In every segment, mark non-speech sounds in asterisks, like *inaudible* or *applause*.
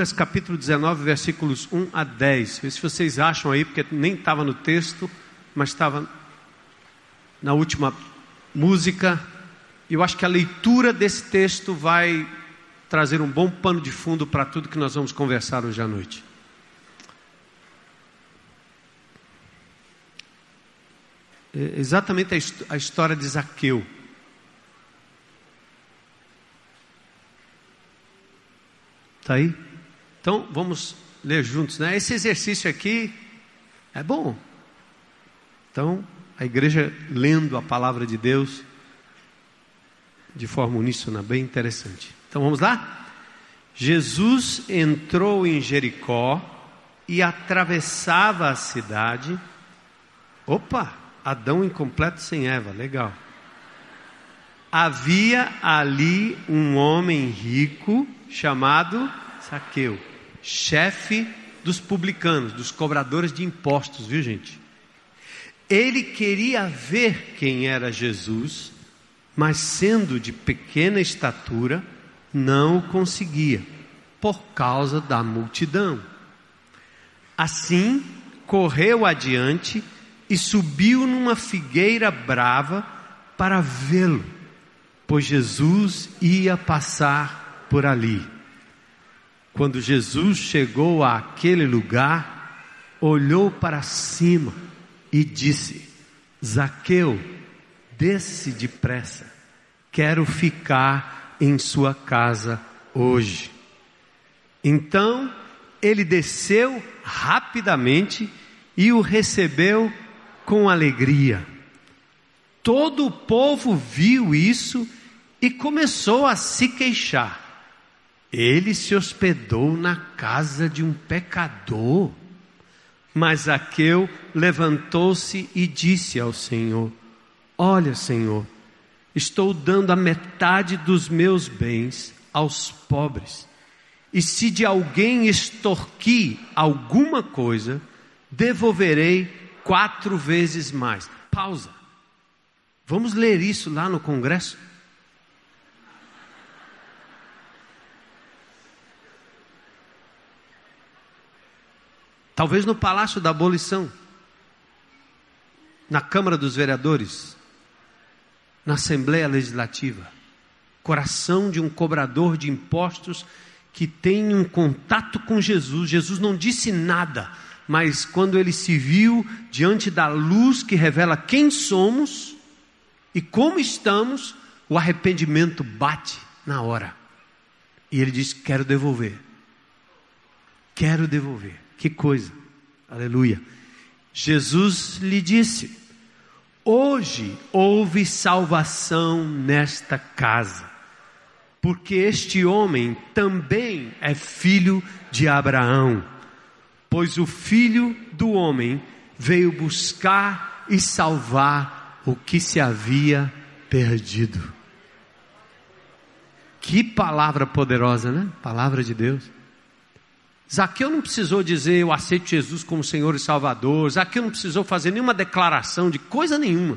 Lucas capítulo 19, versículos 1 a 10. Vê se vocês acham aí, porque nem estava no texto, mas estava na última música. Eu acho que a leitura desse texto vai trazer um bom pano de fundo para tudo que nós vamos conversar hoje à noite. É exatamente a história de Zaqueu. Está aí? Então vamos ler juntos, né? Esse exercício aqui é bom. Então, a igreja lendo a palavra de Deus de forma uníssona, bem interessante. Então vamos lá? Jesus entrou em Jericó e atravessava a cidade. Opa, Adão incompleto sem Eva, legal. Havia ali um homem rico chamado Saqueu, chefe dos publicanos, dos cobradores de impostos, viu gente? Ele queria ver quem era Jesus, mas sendo de pequena estatura, não conseguia, por causa da multidão. Assim, correu adiante e subiu numa figueira brava para vê-lo, pois Jesus ia passar por ali. Quando Jesus chegou àquele lugar, olhou para cima e disse: Zaqueu, desce depressa, quero ficar em sua casa hoje. Então ele desceu rapidamente e o recebeu com alegria. Todo o povo viu isso e começou a se queixar. Ele se hospedou na casa de um pecador. Mas Zaqueu levantou-se e disse ao Senhor: Olha, Senhor, estou dando a metade dos meus bens aos pobres. E se de alguém extorquir alguma coisa, devolverei quatro vezes mais. Pausa. Vamos ler isso lá no Congresso? Talvez no Palácio da Abolição, na Câmara dos Vereadores, na Assembleia Legislativa. Coração de um cobrador de impostos que tem um contato com Jesus. Jesus não disse nada, mas quando ele se viu diante da luz que revela quem somos e como estamos, o arrependimento bate na hora. E ele diz: Quero devolver. Quero devolver. Que coisa, aleluia. Jesus lhe disse: Hoje houve salvação nesta casa, porque este homem também é filho de Abraão, pois o filho do homem veio buscar e salvar o que se havia perdido. Que palavra poderosa, né? Palavra de Deus. Zaqueu não precisou dizer eu aceito Jesus como Senhor e Salvador. Zaqueu não precisou fazer nenhuma declaração de coisa nenhuma.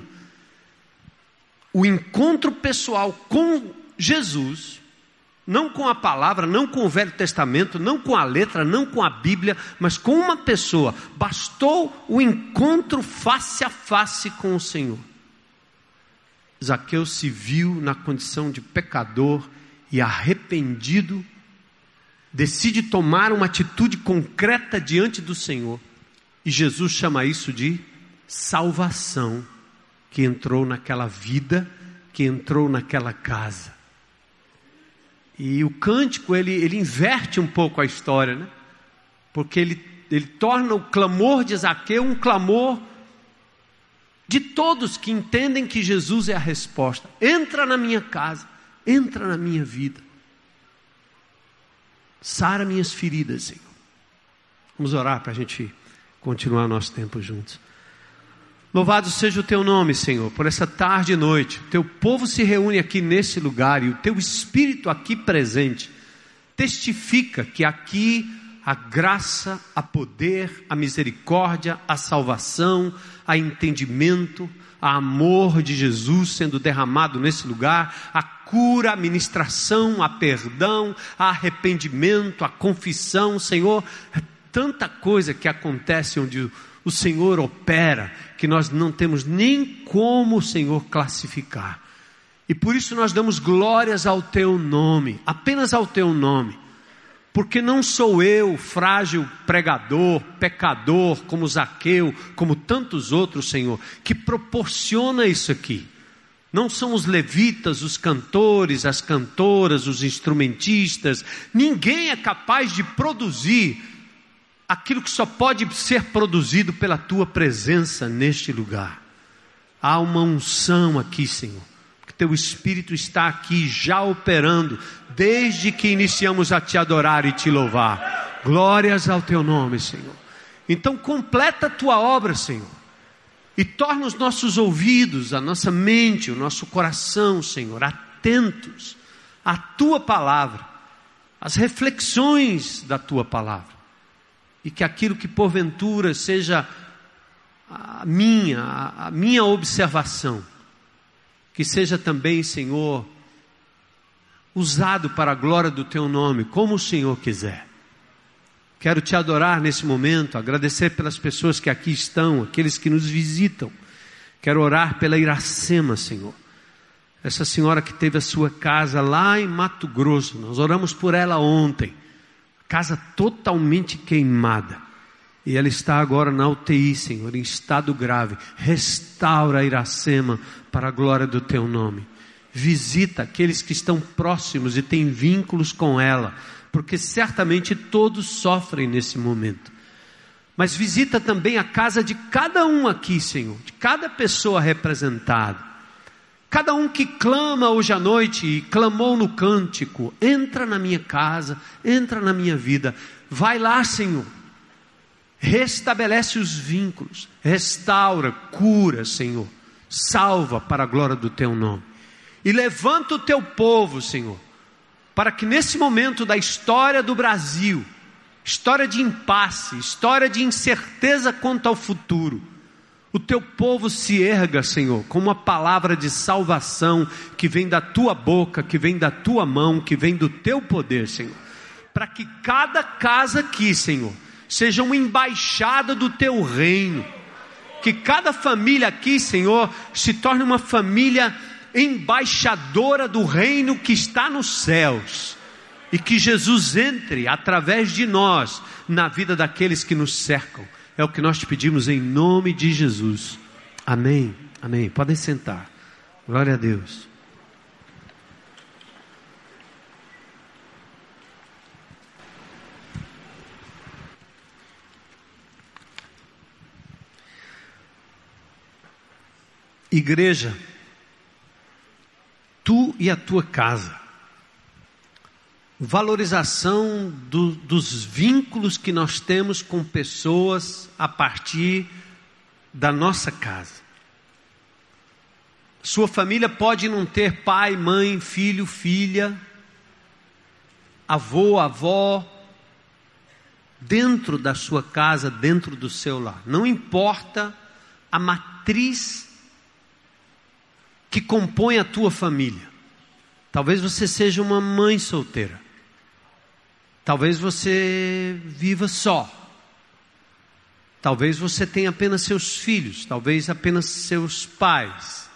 O encontro pessoal com Jesus, não com a palavra, não com o Velho Testamento, não com a letra, não com a Bíblia, mas com uma pessoa. Bastou o encontro face a face com o Senhor. Zaqueu se viu na condição de pecador e arrependido decide tomar uma atitude concreta diante do Senhor. E Jesus chama isso de salvação que entrou naquela vida, que entrou naquela casa. E o cântico, ele, ele inverte um pouco a história, né? Porque ele, ele torna o clamor de Zaqueu um clamor de todos que entendem que Jesus é a resposta. Entra na minha casa, entra na minha vida. Sara minhas feridas, Senhor. Vamos orar para a gente continuar nosso tempo juntos. Louvado seja o teu nome, Senhor, por essa tarde e noite. O teu povo se reúne aqui nesse lugar e o teu espírito aqui presente testifica que aqui a graça, a poder, a misericórdia, a salvação, a entendimento, amor de Jesus sendo derramado nesse lugar, a cura, a ministração, a perdão, a arrependimento, a confissão, Senhor, é tanta coisa que acontece onde o Senhor opera, que nós não temos nem como o Senhor classificar. E por isso nós damos glórias ao teu nome, apenas ao teu nome. Porque não sou eu, frágil pregador, pecador, como Zaqueu, como tantos outros, Senhor, que proporciona isso aqui. Não são os levitas, os cantores, as cantoras, os instrumentistas. Ninguém é capaz de produzir aquilo que só pode ser produzido pela tua presença neste lugar. Há uma unção aqui, Senhor. Que teu Espírito está aqui já operando desde que iniciamos a te adorar e te louvar. Glórias ao teu nome, Senhor. Então completa a tua obra, Senhor. E torna os nossos ouvidos, a nossa mente, o nosso coração, Senhor, atentos à tua palavra, às reflexões da tua palavra. E que aquilo que porventura seja a minha, a minha observação, que seja também, Senhor, usado para a glória do teu nome, como o Senhor quiser. Quero te adorar nesse momento, agradecer pelas pessoas que aqui estão, aqueles que nos visitam. Quero orar pela Iracema, Senhor. Essa senhora que teve a sua casa lá em Mato Grosso, nós oramos por ela ontem. Casa totalmente queimada. E ela está agora na UTI, Senhor, em estado grave. Restaura Iracema para a glória do teu nome visita aqueles que estão próximos e têm vínculos com ela, porque certamente todos sofrem nesse momento. Mas visita também a casa de cada um aqui, Senhor, de cada pessoa representada. Cada um que clama hoje à noite e clamou no cântico, entra na minha casa, entra na minha vida. Vai lá, Senhor. Restabelece os vínculos, restaura, cura, Senhor. Salva para a glória do teu nome. E levanta o teu povo, Senhor, para que nesse momento da história do Brasil, história de impasse, história de incerteza quanto ao futuro, o teu povo se erga, Senhor, com uma palavra de salvação que vem da tua boca, que vem da tua mão, que vem do teu poder, Senhor. Para que cada casa aqui, Senhor, seja uma embaixada do teu reino. Que cada família aqui, Senhor, se torne uma família embaixadora do reino que está nos céus. E que Jesus entre através de nós na vida daqueles que nos cercam. É o que nós te pedimos em nome de Jesus. Amém. Amém. Podem sentar. Glória a Deus. Igreja tu e a tua casa. Valorização do, dos vínculos que nós temos com pessoas a partir da nossa casa. Sua família pode não ter pai, mãe, filho, filha, avô, avó, dentro da sua casa, dentro do seu lar. Não importa a matriz que compõe a tua família. Talvez você seja uma mãe solteira. Talvez você viva só. Talvez você tenha apenas seus filhos, talvez apenas seus pais.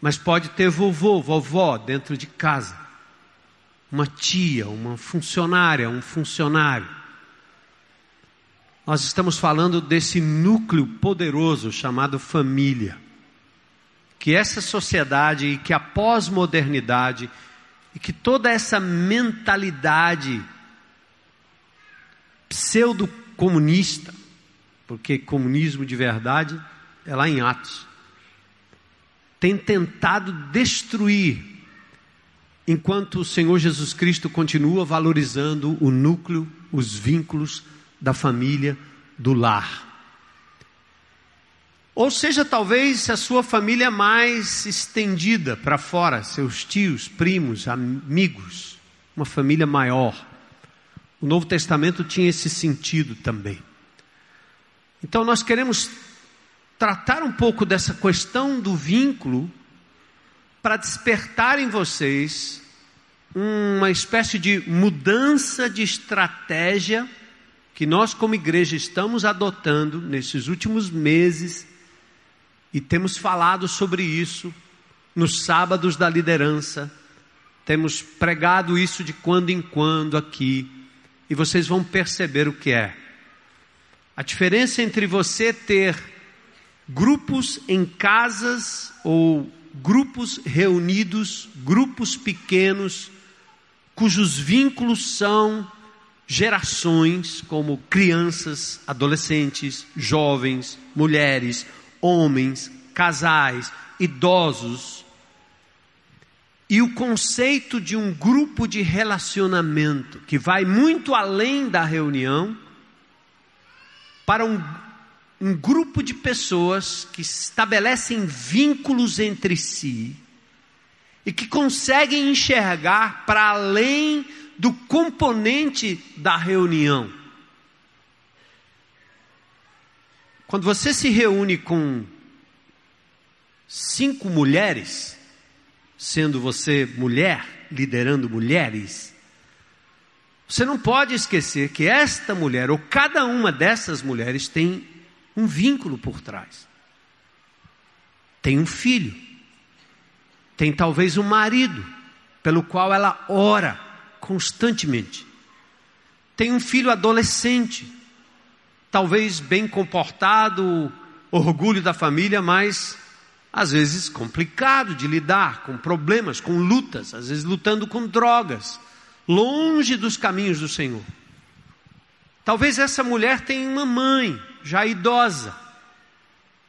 Mas pode ter vovô, vovó dentro de casa. Uma tia, uma funcionária, um funcionário. Nós estamos falando desse núcleo poderoso chamado família que essa sociedade e que a pós-modernidade e que toda essa mentalidade pseudo-comunista, porque comunismo de verdade é lá em Atos, tem tentado destruir, enquanto o Senhor Jesus Cristo continua valorizando o núcleo, os vínculos da família, do lar. Ou seja, talvez a sua família mais estendida para fora, seus tios, primos, amigos, uma família maior. O Novo Testamento tinha esse sentido também. Então nós queremos tratar um pouco dessa questão do vínculo para despertar em vocês uma espécie de mudança de estratégia que nós, como igreja, estamos adotando nesses últimos meses e temos falado sobre isso nos sábados da liderança, temos pregado isso de quando em quando aqui, e vocês vão perceber o que é. A diferença entre você ter grupos em casas ou grupos reunidos, grupos pequenos, cujos vínculos são gerações, como crianças, adolescentes, jovens, mulheres, homens, casais, idosos. E o conceito de um grupo de relacionamento que vai muito além da reunião para um um grupo de pessoas que estabelecem vínculos entre si e que conseguem enxergar para além do componente da reunião. Quando você se reúne com cinco mulheres, sendo você mulher, liderando mulheres, você não pode esquecer que esta mulher, ou cada uma dessas mulheres, tem um vínculo por trás. Tem um filho, tem talvez um marido, pelo qual ela ora constantemente. Tem um filho adolescente, talvez bem comportado, orgulho da família, mas às vezes complicado de lidar com problemas, com lutas, às vezes lutando com drogas, longe dos caminhos do Senhor. Talvez essa mulher tenha uma mãe já idosa.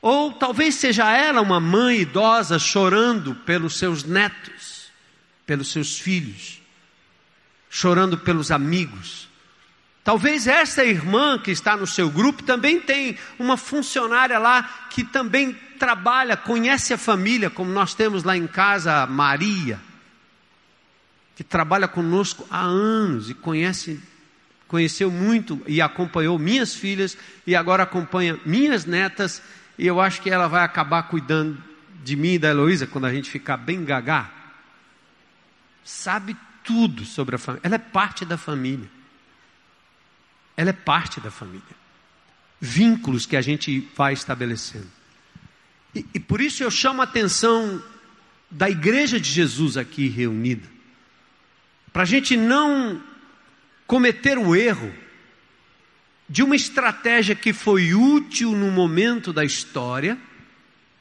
Ou talvez seja ela uma mãe idosa chorando pelos seus netos, pelos seus filhos, chorando pelos amigos. Talvez essa irmã que está no seu grupo também tem uma funcionária lá que também trabalha, conhece a família, como nós temos lá em casa a Maria, que trabalha conosco há anos e conhece conheceu muito e acompanhou minhas filhas e agora acompanha minhas netas, e eu acho que ela vai acabar cuidando de mim e da Heloísa quando a gente ficar bem gagá. Sabe tudo sobre a família. Ela é parte da família. Ela é parte da família. Vínculos que a gente vai estabelecendo. E, e por isso eu chamo a atenção da igreja de Jesus aqui reunida. Para a gente não cometer o erro de uma estratégia que foi útil no momento da história,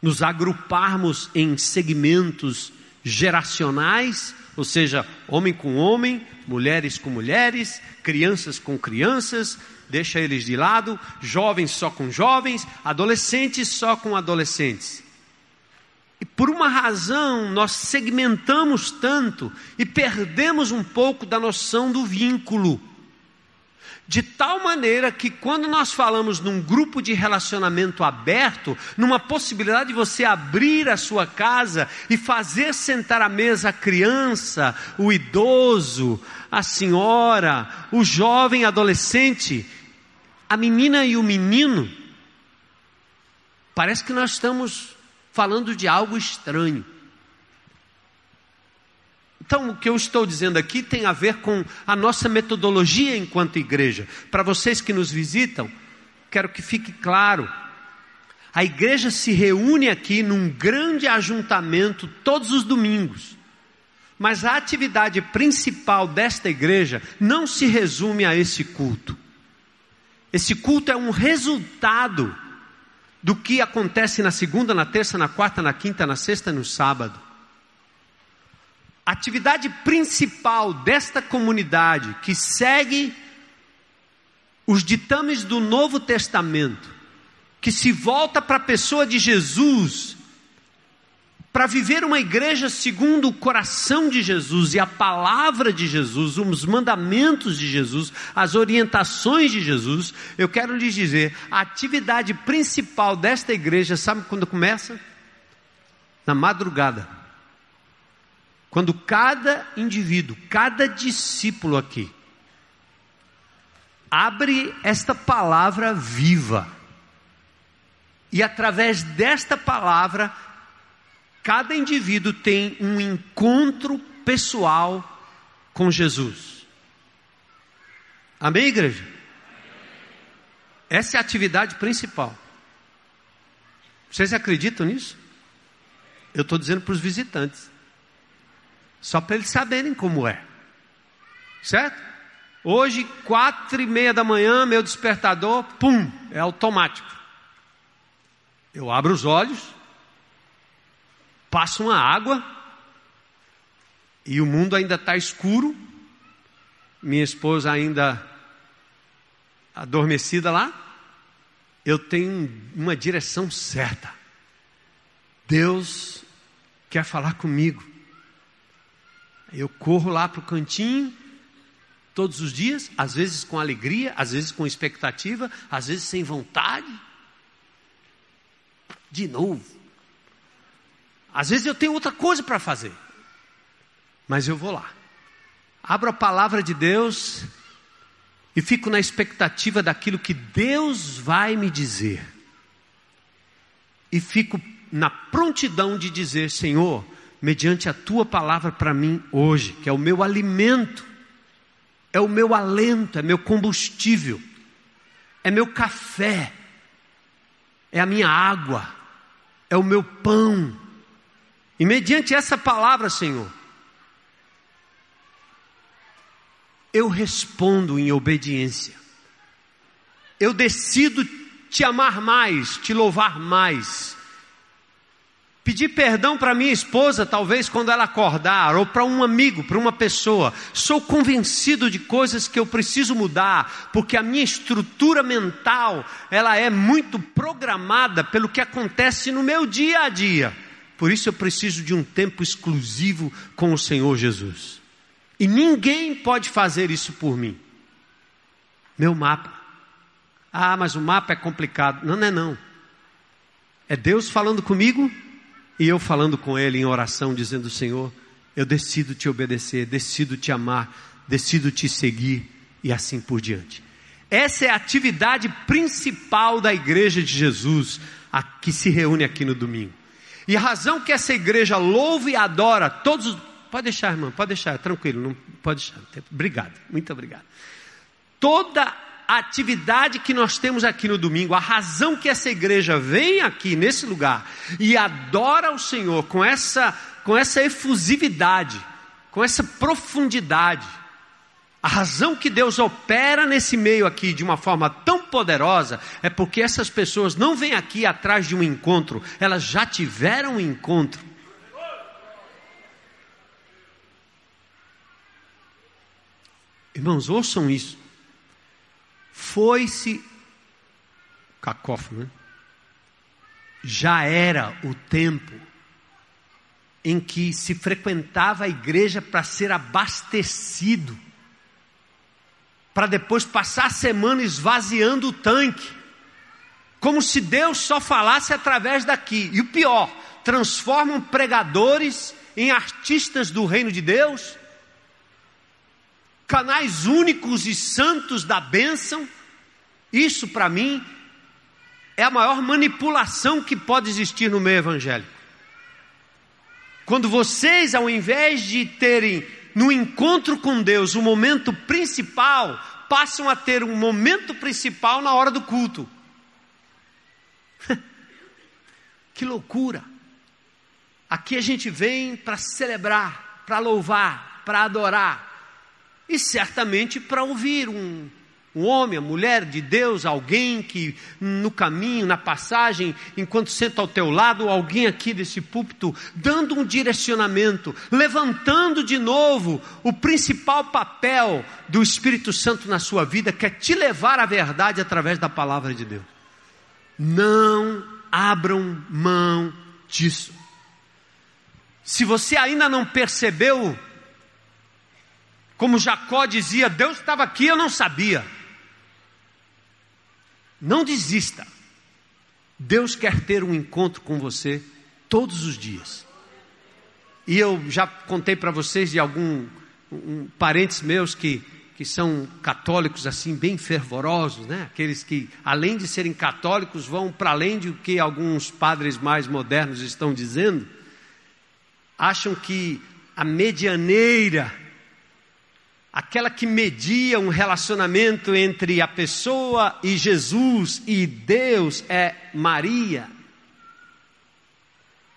nos agruparmos em segmentos geracionais, ou seja, homem com homem, mulheres com mulheres, crianças com crianças, deixa eles de lado, jovens só com jovens, adolescentes só com adolescentes. E por uma razão nós segmentamos tanto e perdemos um pouco da noção do vínculo. De tal maneira que quando nós falamos num grupo de relacionamento aberto, numa possibilidade de você abrir a sua casa e fazer sentar à mesa a criança, o idoso, a senhora, o jovem adolescente, a menina e o menino, parece que nós estamos falando de algo estranho. Então, o que eu estou dizendo aqui tem a ver com a nossa metodologia enquanto igreja. Para vocês que nos visitam, quero que fique claro: a igreja se reúne aqui num grande ajuntamento todos os domingos. Mas a atividade principal desta igreja não se resume a esse culto. Esse culto é um resultado do que acontece na segunda, na terça, na quarta, na quinta, na sexta e no sábado. Atividade principal desta comunidade que segue os ditames do Novo Testamento, que se volta para a pessoa de Jesus para viver uma igreja segundo o coração de Jesus e a palavra de Jesus, os mandamentos de Jesus, as orientações de Jesus, eu quero lhes dizer, a atividade principal desta igreja, sabe quando começa? Na madrugada. Quando cada indivíduo, cada discípulo aqui, abre esta palavra viva E através desta palavra, cada indivíduo tem um encontro pessoal com Jesus. Amém, igreja? Essa é a atividade principal. Vocês acreditam nisso? Eu estou dizendo para os visitantes. Só para eles saberem como é. Certo? Hoje, quatro e meia da manhã, meu despertador, pum, é automático. Eu abro os olhos, passo uma água, e o mundo ainda está escuro, minha esposa ainda adormecida lá, eu tenho uma direção certa. Deus quer falar comigo. Eu corro lá para o cantinho, todos os dias, às vezes com alegria, às vezes com expectativa, às vezes sem vontade. De novo. Às vezes eu tenho outra coisa para fazer, mas eu vou lá. Abro a palavra de Deus e fico na expectativa daquilo que Deus vai me dizer. E fico na prontidão de dizer: Senhor, mediante a tua palavra para mim hoje, que é o meu alimento, é o meu alento, é meu combustível, é meu café, é a minha água, é o meu pão. E mediante essa palavra, Senhor, eu respondo em obediência. Eu decido te amar mais, te louvar mais. Pedir perdão para minha esposa, talvez quando ela acordar, ou para um amigo, para uma pessoa. Sou convencido de coisas que eu preciso mudar, porque a minha estrutura mental, ela é muito programada pelo que acontece no meu dia a dia. Por isso eu preciso de um tempo exclusivo com o Senhor Jesus. E ninguém pode fazer isso por mim. Meu mapa. Ah, mas o mapa é complicado. Não, não é não. É Deus falando comigo e eu falando com Ele em oração, dizendo: Senhor, eu decido te obedecer, decido te amar, decido te seguir e assim por diante. Essa é a atividade principal da igreja de Jesus, a que se reúne aqui no domingo. E a razão que essa igreja louva e adora todos Pode deixar, irmã, pode deixar, tranquilo, não pode deixar. Obrigado, muito obrigado. Toda a atividade que nós temos aqui no domingo, a razão que essa igreja vem aqui nesse lugar e adora o Senhor com essa com essa efusividade, com essa profundidade, a razão que Deus opera nesse meio aqui de uma forma tão poderosa é porque essas pessoas não vêm aqui atrás de um encontro, elas já tiveram um encontro. Irmãos, ouçam isso. Foi-se cacófono, né? Já era o tempo em que se frequentava a igreja para ser abastecido, para depois passar a semana esvaziando o tanque, como se Deus só falasse através daqui. E o pior, transformam pregadores em artistas do reino de Deus canais únicos e santos da bênção, isso para mim é a maior manipulação que pode existir no meio evangélico. Quando vocês, ao invés de terem no encontro com Deus o momento principal, passam a ter um momento principal na hora do culto. *laughs* que loucura! Aqui a gente vem para celebrar, para louvar, para adorar e certamente para ouvir um, um homem, a mulher de Deus, alguém que no caminho, na passagem, enquanto senta ao teu lado, alguém aqui desse púlpito, dando um direcionamento, levantando de novo o principal papel do Espírito Santo na sua vida, que é te levar à verdade através da palavra de Deus. Não abram mão disso. Se você ainda não percebeu como Jacó dizia: Deus estava aqui, eu não sabia. Não desista. Deus quer ter um encontro com você todos os dias. E eu já contei para vocês de algum um, parentes meus que, que são católicos assim bem fervorosos, né? Aqueles que além de serem católicos vão para além do que alguns padres mais modernos estão dizendo, acham que a medianeira aquela que media um relacionamento entre a pessoa e Jesus e Deus é Maria.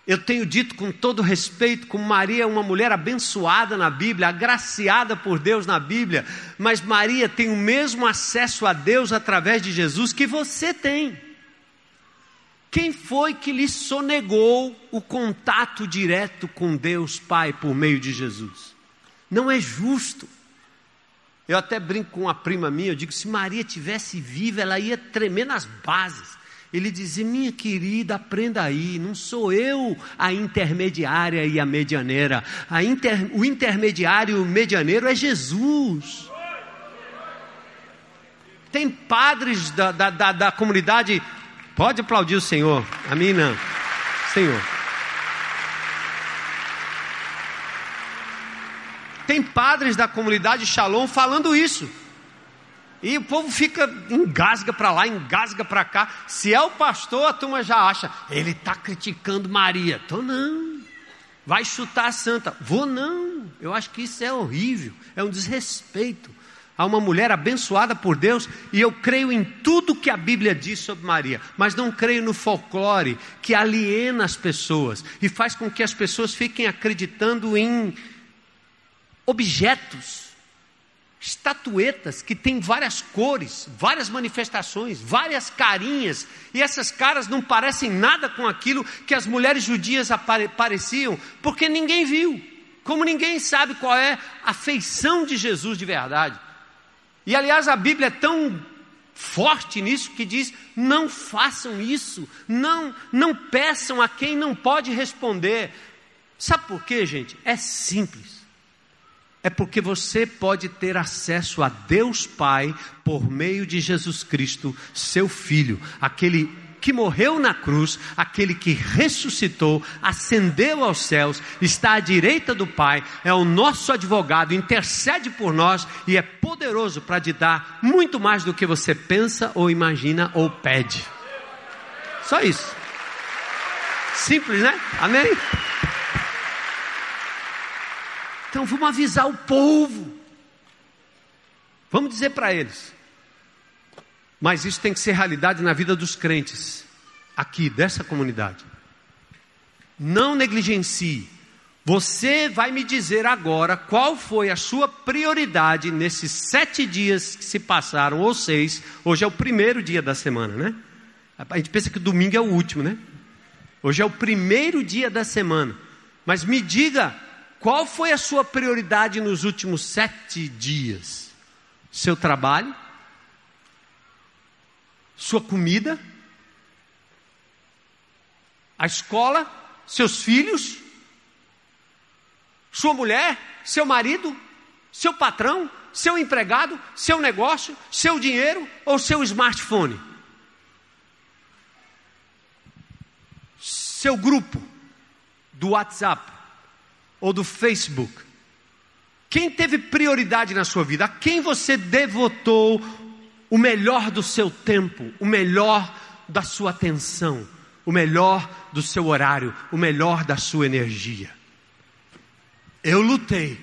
Eu tenho dito com todo respeito, como Maria é uma mulher abençoada na Bíblia, agraciada por Deus na Bíblia, mas Maria tem o mesmo acesso a Deus através de Jesus que você tem. Quem foi que lhe sonegou o contato direto com Deus Pai por meio de Jesus? Não é justo. Eu até brinco com uma prima minha, eu digo, se Maria tivesse viva, ela ia tremer nas bases. Ele dizia: Minha querida, aprenda aí, não sou eu a intermediária e a medianeira. A inter, o intermediário e o medianeiro é Jesus. Tem padres da, da, da, da comunidade, pode aplaudir o Senhor, a mim não, Senhor. Tem padres da comunidade Shalom falando isso. E o povo fica, engasga para lá, engasga para cá. Se é o pastor, a turma já acha, ele está criticando Maria. Tô não. Vai chutar a santa. Vou não. Eu acho que isso é horrível, é um desrespeito a uma mulher abençoada por Deus, e eu creio em tudo que a Bíblia diz sobre Maria, mas não creio no folclore que aliena as pessoas e faz com que as pessoas fiquem acreditando em objetos estatuetas que têm várias cores, várias manifestações, várias carinhas, e essas caras não parecem nada com aquilo que as mulheres judias pareciam, porque ninguém viu, como ninguém sabe qual é a feição de Jesus de verdade. E aliás, a Bíblia é tão forte nisso que diz: não façam isso, não, não peçam a quem não pode responder. Sabe por quê, gente? É simples é porque você pode ter acesso a Deus Pai por meio de Jesus Cristo, seu Filho, aquele que morreu na cruz, aquele que ressuscitou, ascendeu aos céus, está à direita do Pai, é o nosso advogado, intercede por nós e é poderoso para te dar muito mais do que você pensa ou imagina ou pede. Só isso. Simples, né? Amém? Então vamos avisar o povo. Vamos dizer para eles. Mas isso tem que ser realidade na vida dos crentes, aqui, dessa comunidade. Não negligencie. Você vai me dizer agora qual foi a sua prioridade nesses sete dias que se passaram, ou seis. Hoje é o primeiro dia da semana, né? A gente pensa que domingo é o último, né? Hoje é o primeiro dia da semana. Mas me diga qual foi a sua prioridade nos últimos sete dias? Seu trabalho? Sua comida? A escola? Seus filhos? Sua mulher? Seu marido? Seu patrão? Seu empregado? Seu negócio? Seu dinheiro? Ou seu smartphone? Seu grupo do WhatsApp? Ou do Facebook? Quem teve prioridade na sua vida? A quem você devotou o melhor do seu tempo, o melhor da sua atenção, o melhor do seu horário, o melhor da sua energia? Eu lutei.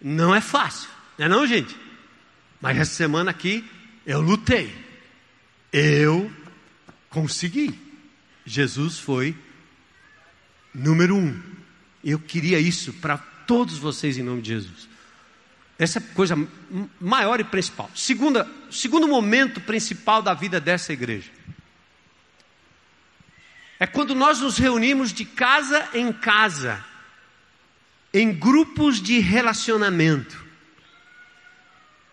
Não é fácil, não é não, gente? Mas essa semana aqui eu lutei. Eu consegui. Jesus foi número um. Eu queria isso para todos vocês em nome de Jesus. Essa é a coisa maior e principal. Segunda, segundo momento principal da vida dessa igreja. É quando nós nos reunimos de casa em casa, em grupos de relacionamento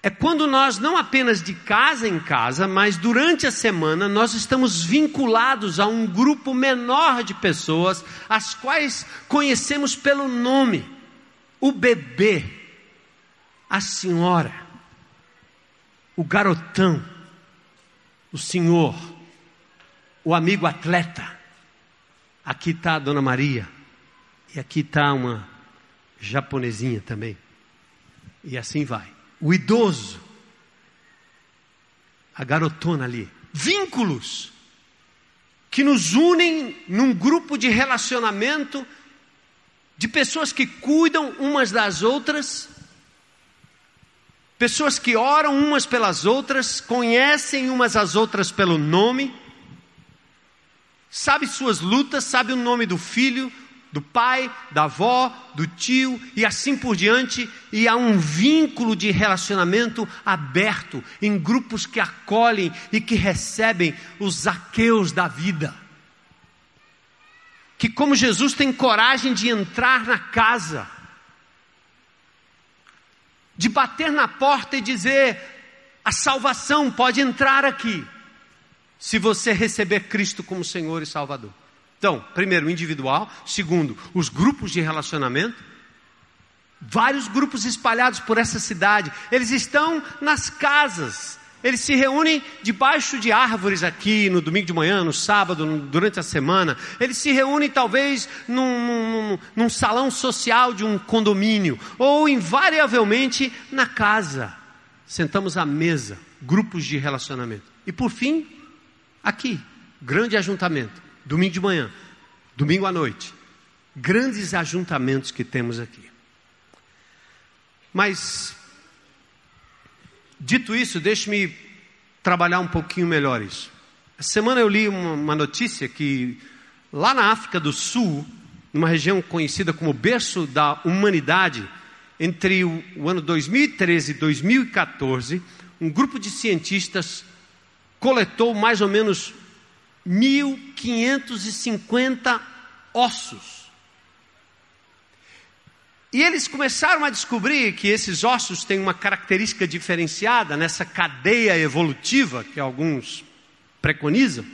é quando nós, não apenas de casa em casa, mas durante a semana, nós estamos vinculados a um grupo menor de pessoas, as quais conhecemos pelo nome: o bebê, a senhora, o garotão, o senhor, o amigo atleta. Aqui está a dona Maria, e aqui está uma japonesinha também, e assim vai. O idoso, a garotona ali. Vínculos que nos unem num grupo de relacionamento de pessoas que cuidam umas das outras, pessoas que oram umas pelas outras, conhecem umas às outras pelo nome, sabe suas lutas, sabe o nome do filho, do pai, da avó, do tio e assim por diante, e há um vínculo de relacionamento aberto em grupos que acolhem e que recebem os zaqueus da vida. Que, como Jesus tem coragem de entrar na casa, de bater na porta e dizer: a salvação pode entrar aqui, se você receber Cristo como Senhor e Salvador. Então, primeiro, individual. Segundo, os grupos de relacionamento. Vários grupos espalhados por essa cidade. Eles estão nas casas. Eles se reúnem debaixo de árvores aqui no domingo de manhã, no sábado, durante a semana. Eles se reúnem talvez num, num, num salão social de um condomínio. Ou invariavelmente na casa. Sentamos à mesa. Grupos de relacionamento. E por fim, aqui, grande ajuntamento domingo de manhã, domingo à noite. Grandes ajuntamentos que temos aqui. Mas, dito isso, deixe-me trabalhar um pouquinho melhor isso. Essa semana eu li uma, notícia que lá na África do Sul, numa região conhecida como berço da humanidade, entre o ano 2013 e 2014, um grupo de cientistas coletou mais ou menos 1.550 ossos. E eles começaram a descobrir que esses ossos têm uma característica diferenciada nessa cadeia evolutiva que alguns preconizam,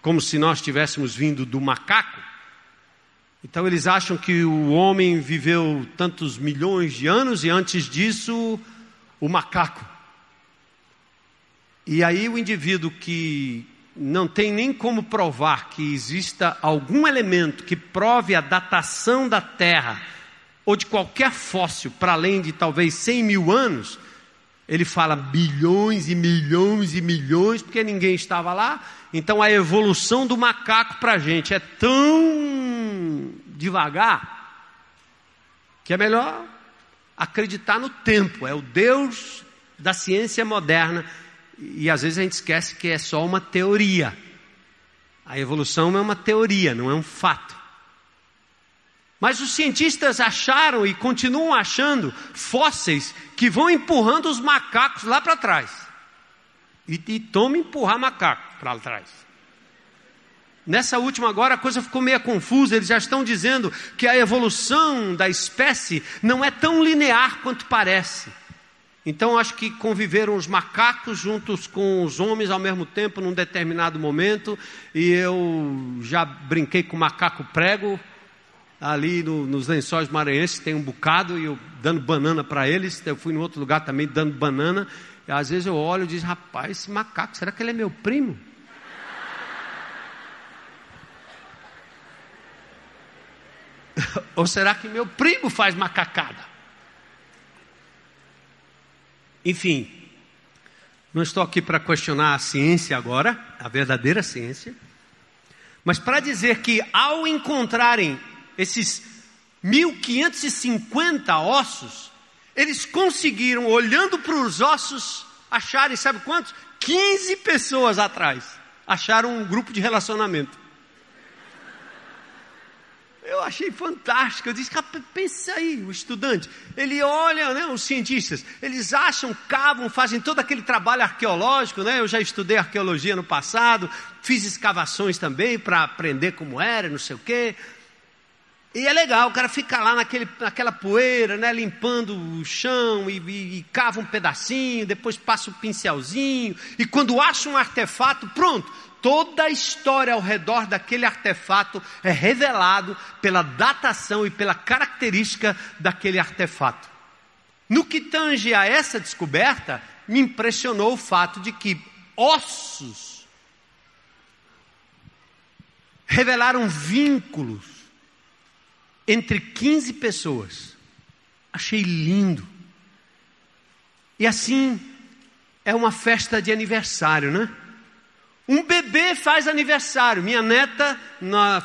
como se nós tivéssemos vindo do macaco. Então eles acham que o homem viveu tantos milhões de anos e antes disso o macaco. E aí o indivíduo que não tem nem como provar que exista algum elemento que prove a datação da Terra ou de qualquer fóssil para além de talvez 100 mil anos, ele fala bilhões e milhões e milhões, porque ninguém estava lá. Então a evolução do macaco para a gente é tão devagar que é melhor acreditar no tempo. É o Deus da ciência moderna e às vezes a gente esquece que é só uma teoria. A evolução é uma teoria, não é um fato. Mas os cientistas acharam e continuam achando fósseis que vão empurrando os macacos lá para trás. E, e toma empurrar macaco para trás. Nessa última agora a coisa ficou meio confusa, eles já estão dizendo que a evolução da espécie não é tão linear quanto parece. Então acho que conviveram os macacos juntos com os homens ao mesmo tempo num determinado momento, e eu já brinquei com macaco prego ali no, nos lençóis maranhenses, tem um bocado, e eu dando banana para eles, eu fui em outro lugar também dando banana, e às vezes eu olho e digo, rapaz, esse macaco, será que ele é meu primo? *laughs* Ou será que meu primo faz macacada? Enfim, não estou aqui para questionar a ciência agora, a verdadeira ciência, mas para dizer que ao encontrarem esses 1550 ossos, eles conseguiram, olhando para os ossos, acharem, sabe quantos? 15 pessoas atrás. Acharam um grupo de relacionamento. Eu achei fantástico. Eu disse, pensa aí, o estudante. Ele olha, né, os cientistas, eles acham, cavam, fazem todo aquele trabalho arqueológico, né? Eu já estudei arqueologia no passado, fiz escavações também para aprender como era, não sei o quê. E é legal, o cara fica lá naquele, naquela poeira, né, limpando o chão e, e, e cava um pedacinho, depois passa o pincelzinho, e quando acha um artefato, pronto, toda a história ao redor daquele artefato é revelado pela datação e pela característica daquele artefato. No que tange a essa descoberta, me impressionou o fato de que ossos revelaram vínculos entre 15 pessoas. Achei lindo. E assim é uma festa de aniversário, né? Um bebê faz aniversário. Minha neta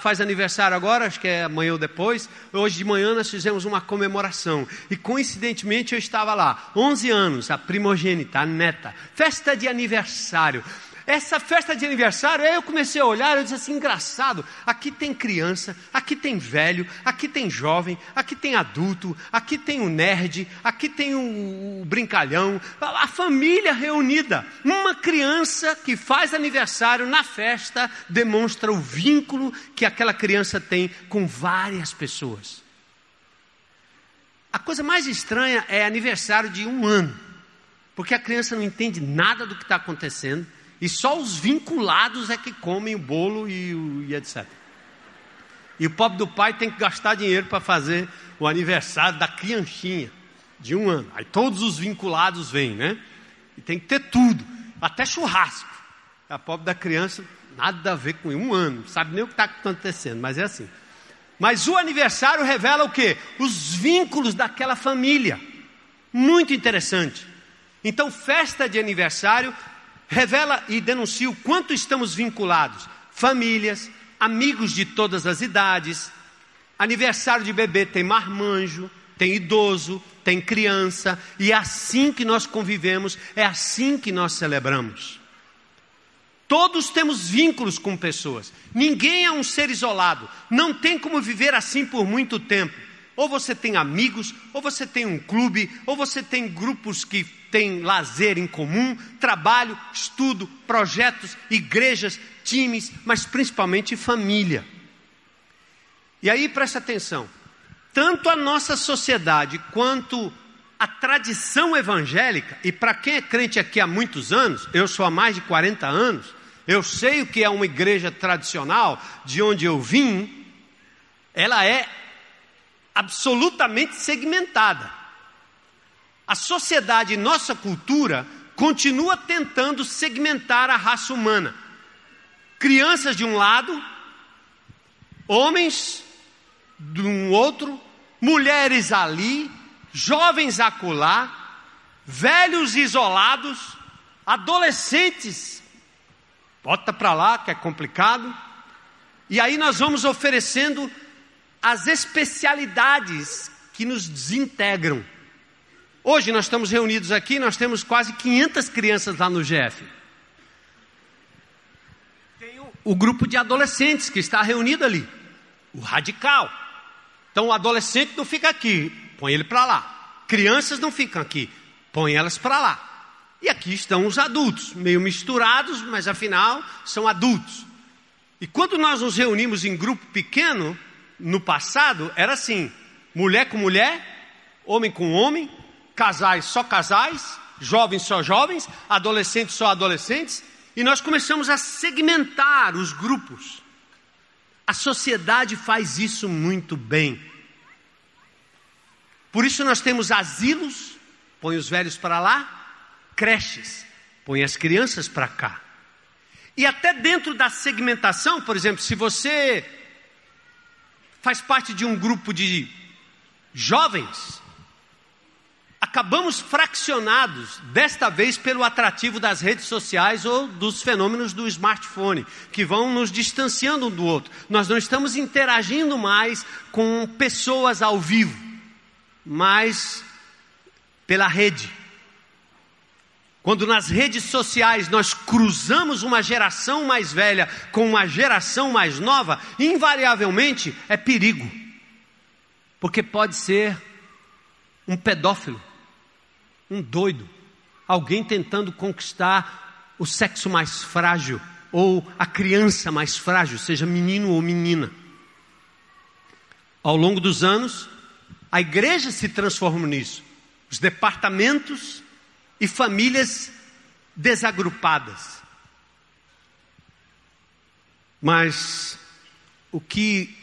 faz aniversário agora, acho que é amanhã ou depois. Hoje de manhã nós fizemos uma comemoração. E coincidentemente eu estava lá. 11 anos, a primogênita, a neta. Festa de aniversário. Essa festa de aniversário, aí eu comecei a olhar, eu disse assim, engraçado, aqui tem criança, aqui tem velho, aqui tem jovem, aqui tem adulto, aqui tem o nerd, aqui tem o, o brincalhão, a, a família reunida. Uma criança que faz aniversário na festa demonstra o vínculo que aquela criança tem com várias pessoas. A coisa mais estranha é aniversário de um ano, porque a criança não entende nada do que está acontecendo e só os vinculados é que comem o bolo e, e etc. E o pobre do pai tem que gastar dinheiro para fazer o aniversário da crianchinha de um ano. Aí todos os vinculados vêm, né? E tem que ter tudo, até churrasco. A pobre da criança, nada a ver com um ano, não sabe nem o que está acontecendo, mas é assim. Mas o aniversário revela o quê? Os vínculos daquela família. Muito interessante. Então, festa de aniversário revela e denuncia o quanto estamos vinculados. Famílias, amigos de todas as idades. Aniversário de bebê tem marmanjo, tem idoso, tem criança, e é assim que nós convivemos, é assim que nós celebramos. Todos temos vínculos com pessoas, ninguém é um ser isolado, não tem como viver assim por muito tempo. Ou você tem amigos, ou você tem um clube, ou você tem grupos que têm lazer em comum, trabalho, estudo, projetos, igrejas, times, mas principalmente família. E aí presta atenção: tanto a nossa sociedade quanto a tradição evangélica, e para quem é crente aqui há muitos anos, eu sou há mais de 40 anos, eu sei o que é uma igreja tradicional, de onde eu vim, ela é absolutamente segmentada. A sociedade e nossa cultura continua tentando segmentar a raça humana. Crianças de um lado, homens de um outro, mulheres ali, jovens acolá, velhos isolados, adolescentes, bota para lá que é complicado. E aí nós vamos oferecendo as especialidades que nos desintegram. Hoje nós estamos reunidos aqui, nós temos quase 500 crianças lá no GF. Tem o, grupo de adolescentes que está reunido ali, o radical. Então o adolescente não fica aqui, põe ele para lá. Crianças não ficam aqui, põe elas para lá. E aqui estão os adultos, meio misturados, mas afinal são adultos. E quando nós nos reunimos em grupo pequeno, no passado era assim: mulher com mulher, homem com homem, casais só casais, jovens só jovens, adolescentes só adolescentes, e nós começamos a segmentar os grupos. A sociedade faz isso muito bem. Por isso nós temos asilos, põe os velhos para lá, creches, põe as crianças para cá. E até dentro da segmentação, por exemplo, se você faz parte de um grupo de jovens, acabamos fraccionados, desta vez pelo atrativo das redes sociais ou dos fenômenos do smartphone, que vão nos distanciando um do outro. Nós não estamos interagindo mais com pessoas ao vivo, mas pela rede. Quando nas redes sociais nós cruzamos uma geração mais velha com uma geração mais nova, invariavelmente é perigo. Porque pode ser um pedófilo, um doido, alguém tentando conquistar o sexo mais frágil ou a criança mais frágil, seja menino ou menina. Ao longo dos anos, a igreja se transformou nisso. Os departamentos e famílias desagrupadas. Mas o que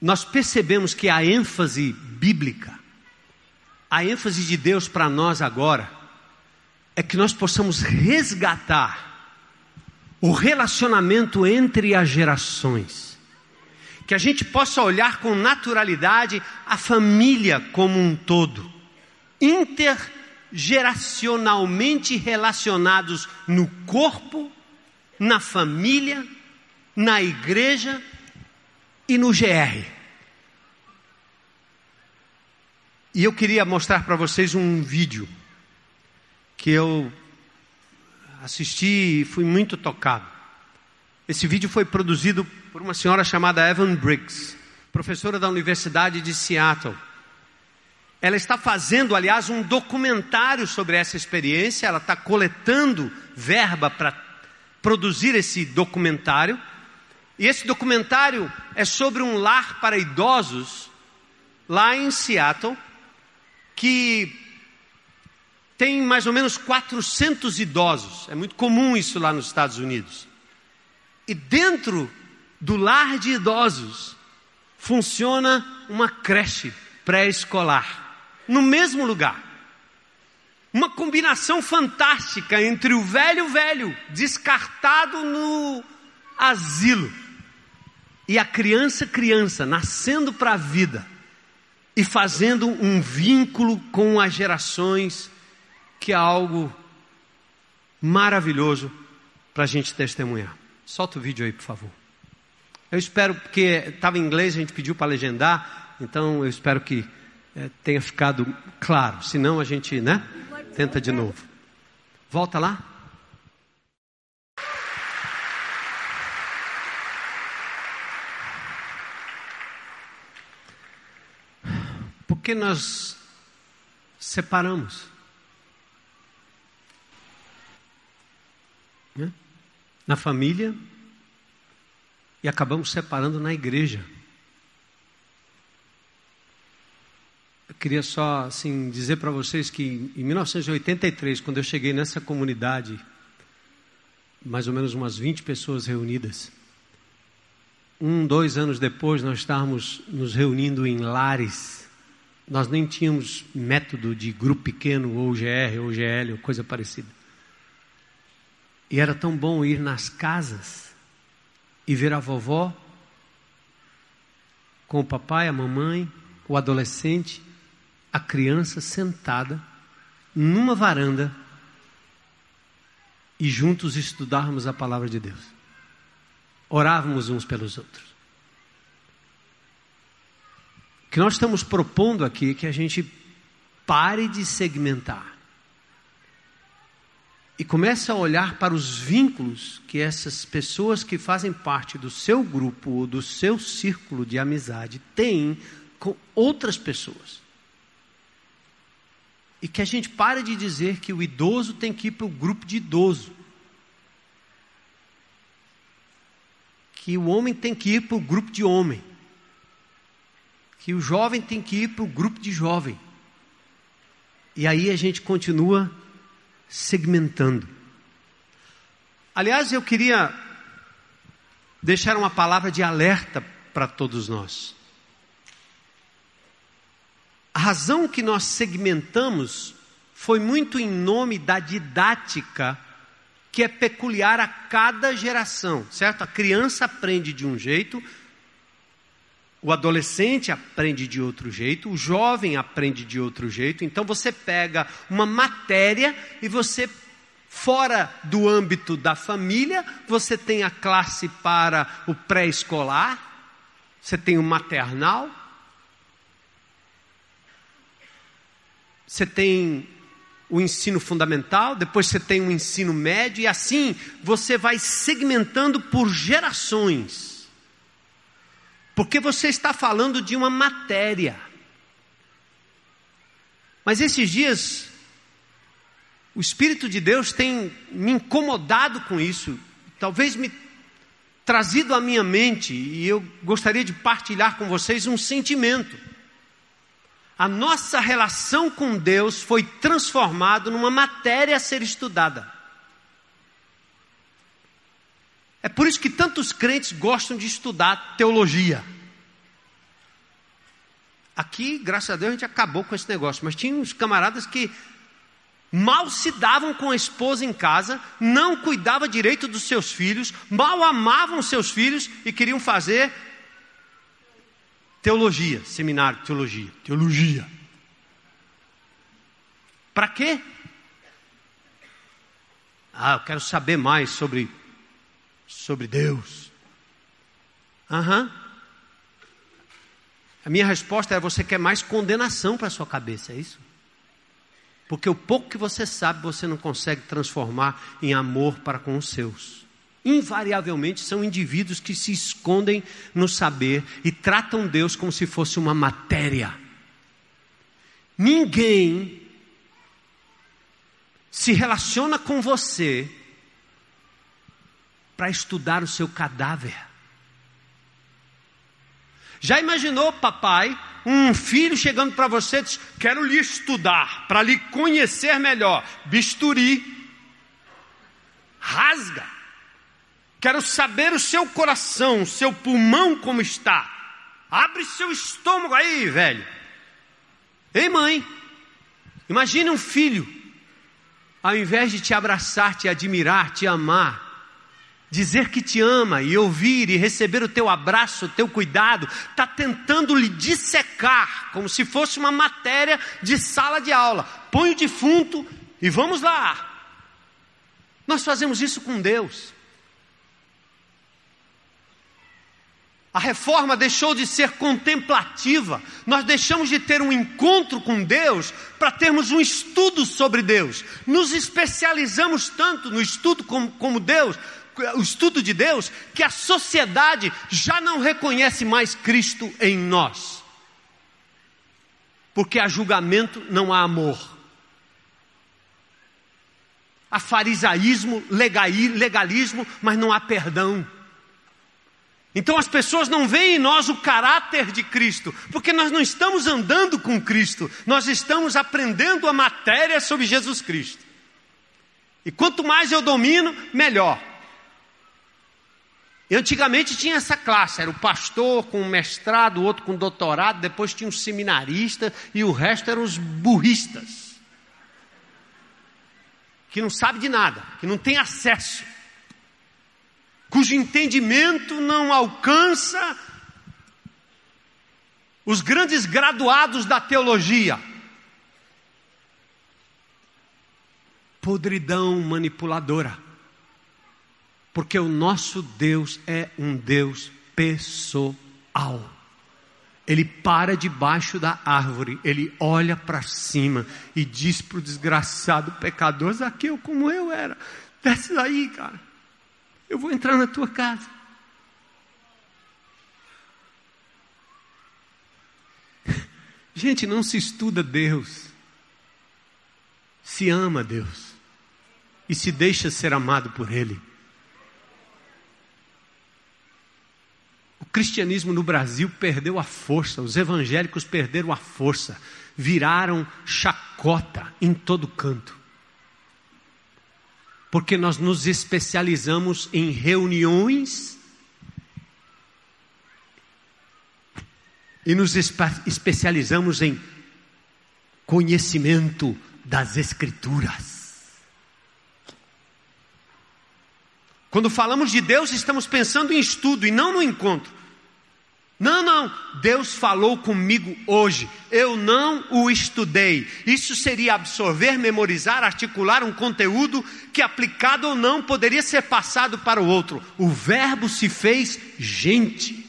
nós percebemos que a ênfase bíblica, a ênfase de Deus para nós agora, é que nós possamos resgatar o relacionamento entre as gerações. Que a gente possa olhar com naturalidade a família como um todo, inter geracionalmente relacionados no corpo, na família, na igreja e no GR. E eu queria mostrar para vocês um vídeo que eu assisti e fui muito tocado. Esse vídeo foi produzido por uma senhora chamada Evan Briggs, professora da Universidade de Seattle. Ela está fazendo, aliás, um documentário sobre essa experiência, ela está coletando verba para produzir esse documentário. E esse documentário é sobre um lar para idosos lá em Seattle, que tem mais ou menos 400 idosos. É muito comum isso lá nos Estados Unidos. E dentro do lar de idosos funciona uma creche pré-escolar no mesmo lugar. Uma combinação fantástica entre o velho velho, descartado no asilo, e a criança criança, nascendo para a vida e fazendo um vínculo com as gerações, que é algo maravilhoso para a gente testemunhar. Solta o vídeo aí, por favor. Eu espero, porque estava em inglês, a gente pediu para legendar, então eu espero que é, tenha ficado claro. Senão a gente, né? Tenta de novo. Volta lá. Porque nós separamos. Né? Na família e acabamos separando na igreja. Eu queria só assim dizer para vocês que em 1983, quando eu cheguei nessa comunidade, mais ou menos umas 20 pessoas reunidas, um, dois anos depois, nós estávamos nos reunindo em lares. Nós nem tínhamos método de grupo pequeno, ou GR, ou GL, ou coisa parecida. E era tão bom ir nas casas e ver a vovó com o papai, a mamãe, o adolescente a criança sentada numa varanda e juntos estudarmos a palavra de Deus. Orávamos uns pelos outros. O que nós estamos propondo aqui é que a gente pare de segmentar e comece a olhar para os vínculos que essas pessoas que fazem parte do seu grupo ou do seu círculo de amizade têm com outras pessoas. E que a gente pare de dizer que o idoso tem que ir para o grupo de idoso. Que o homem tem que ir para o grupo de homem. Que o jovem tem que ir para o grupo de jovem. E aí a gente continua segmentando. Aliás, eu queria deixar uma palavra de alerta para todos nós. A razão que nós segmentamos foi muito em nome da didática que é peculiar a cada geração, certo? A criança aprende de um jeito, o adolescente aprende de outro jeito, o jovem aprende de outro jeito. Então você pega uma matéria e você fora do âmbito da família, você tem a classe para o pré-escolar, você tem o maternal, você tem o ensino fundamental, depois você tem o ensino médio, e assim você vai segmentando por gerações. Porque você está falando de uma matéria. Mas esses dias, o Espírito de Deus tem me incomodado com isso, talvez me trazido à minha mente, e eu gostaria de partilhar com vocês um sentimento a nossa relação com Deus foi transformada numa matéria a ser estudada. É por isso que tantos crentes gostam de estudar teologia. Aqui, graças a Deus, a gente acabou com esse negócio, mas tinha uns camaradas que mal se davam com a esposa em casa, não cuidava direito dos seus filhos, mal amavam seus filhos e queriam fazer Teologia, seminário, teologia, teologia. Para quê? Ah, eu quero saber mais sobre, sobre Deus. Aham. Uhum. A minha resposta é: você quer mais condenação para a sua cabeça, é isso? Porque o pouco que você sabe, você não consegue transformar em amor para com os seus. Invariavelmente são indivíduos que se escondem no saber e tratam Deus como se fosse uma matéria. Ninguém se relaciona com você para estudar o seu cadáver. Já imaginou, papai, um filho chegando para você e diz: Quero lhe estudar, para lhe conhecer melhor. Bisturi, rasga. Quero saber o seu coração, o seu pulmão como está. Abre seu estômago aí, velho. Ei, mãe, imagine um filho ao invés de te abraçar, te admirar, te amar, dizer que te ama e ouvir e receber o teu abraço, o teu cuidado, está tentando lhe dissecar, como se fosse uma matéria de sala de aula. Põe o defunto e vamos lá. Nós fazemos isso com Deus. A reforma deixou de ser contemplativa, nós deixamos de ter um encontro com Deus para termos um estudo sobre Deus. Nos especializamos tanto no estudo como, como Deus, o estudo de Deus, que a sociedade já não reconhece mais Cristo em nós. Porque há julgamento, não há amor. Há farisaísmo, legalismo, mas não há perdão. Então as pessoas não veem em nós o caráter de Cristo, porque nós não estamos andando com Cristo, nós estamos aprendendo a matéria sobre Jesus Cristo. E quanto mais eu domino, melhor. E antigamente tinha essa classe, era o pastor com mestrado, o outro com doutorado, depois tinha um seminarista e o resto eram os burristas. Que não sabe de nada, que não tem acesso cujo entendimento não alcança os grandes graduados da teologia. Podridão manipuladora. Porque o nosso Deus é um Deus pessoal. Ele para debaixo da árvore, ele olha para cima e diz para o desgraçado pecador: Zaqueu, como eu era, desce daí, cara. Eu vou entrar na tua casa. Gente, não se estuda Deus, se ama Deus. E se deixa ser amado por Ele. O cristianismo no Brasil perdeu a força, os evangélicos perderam a força, viraram chacota em todo canto porque nós nos especializamos em reuniões e nos especializamos em conhecimento das Escrituras. Quando falamos de Deus, estamos pensando em estudo e não no encontro. Não, não, Deus falou comigo hoje, eu não o estudei. Isso seria absorver, memorizar, articular um conteúdo que, aplicado ou não, poderia ser passado para o outro. O Verbo se fez gente.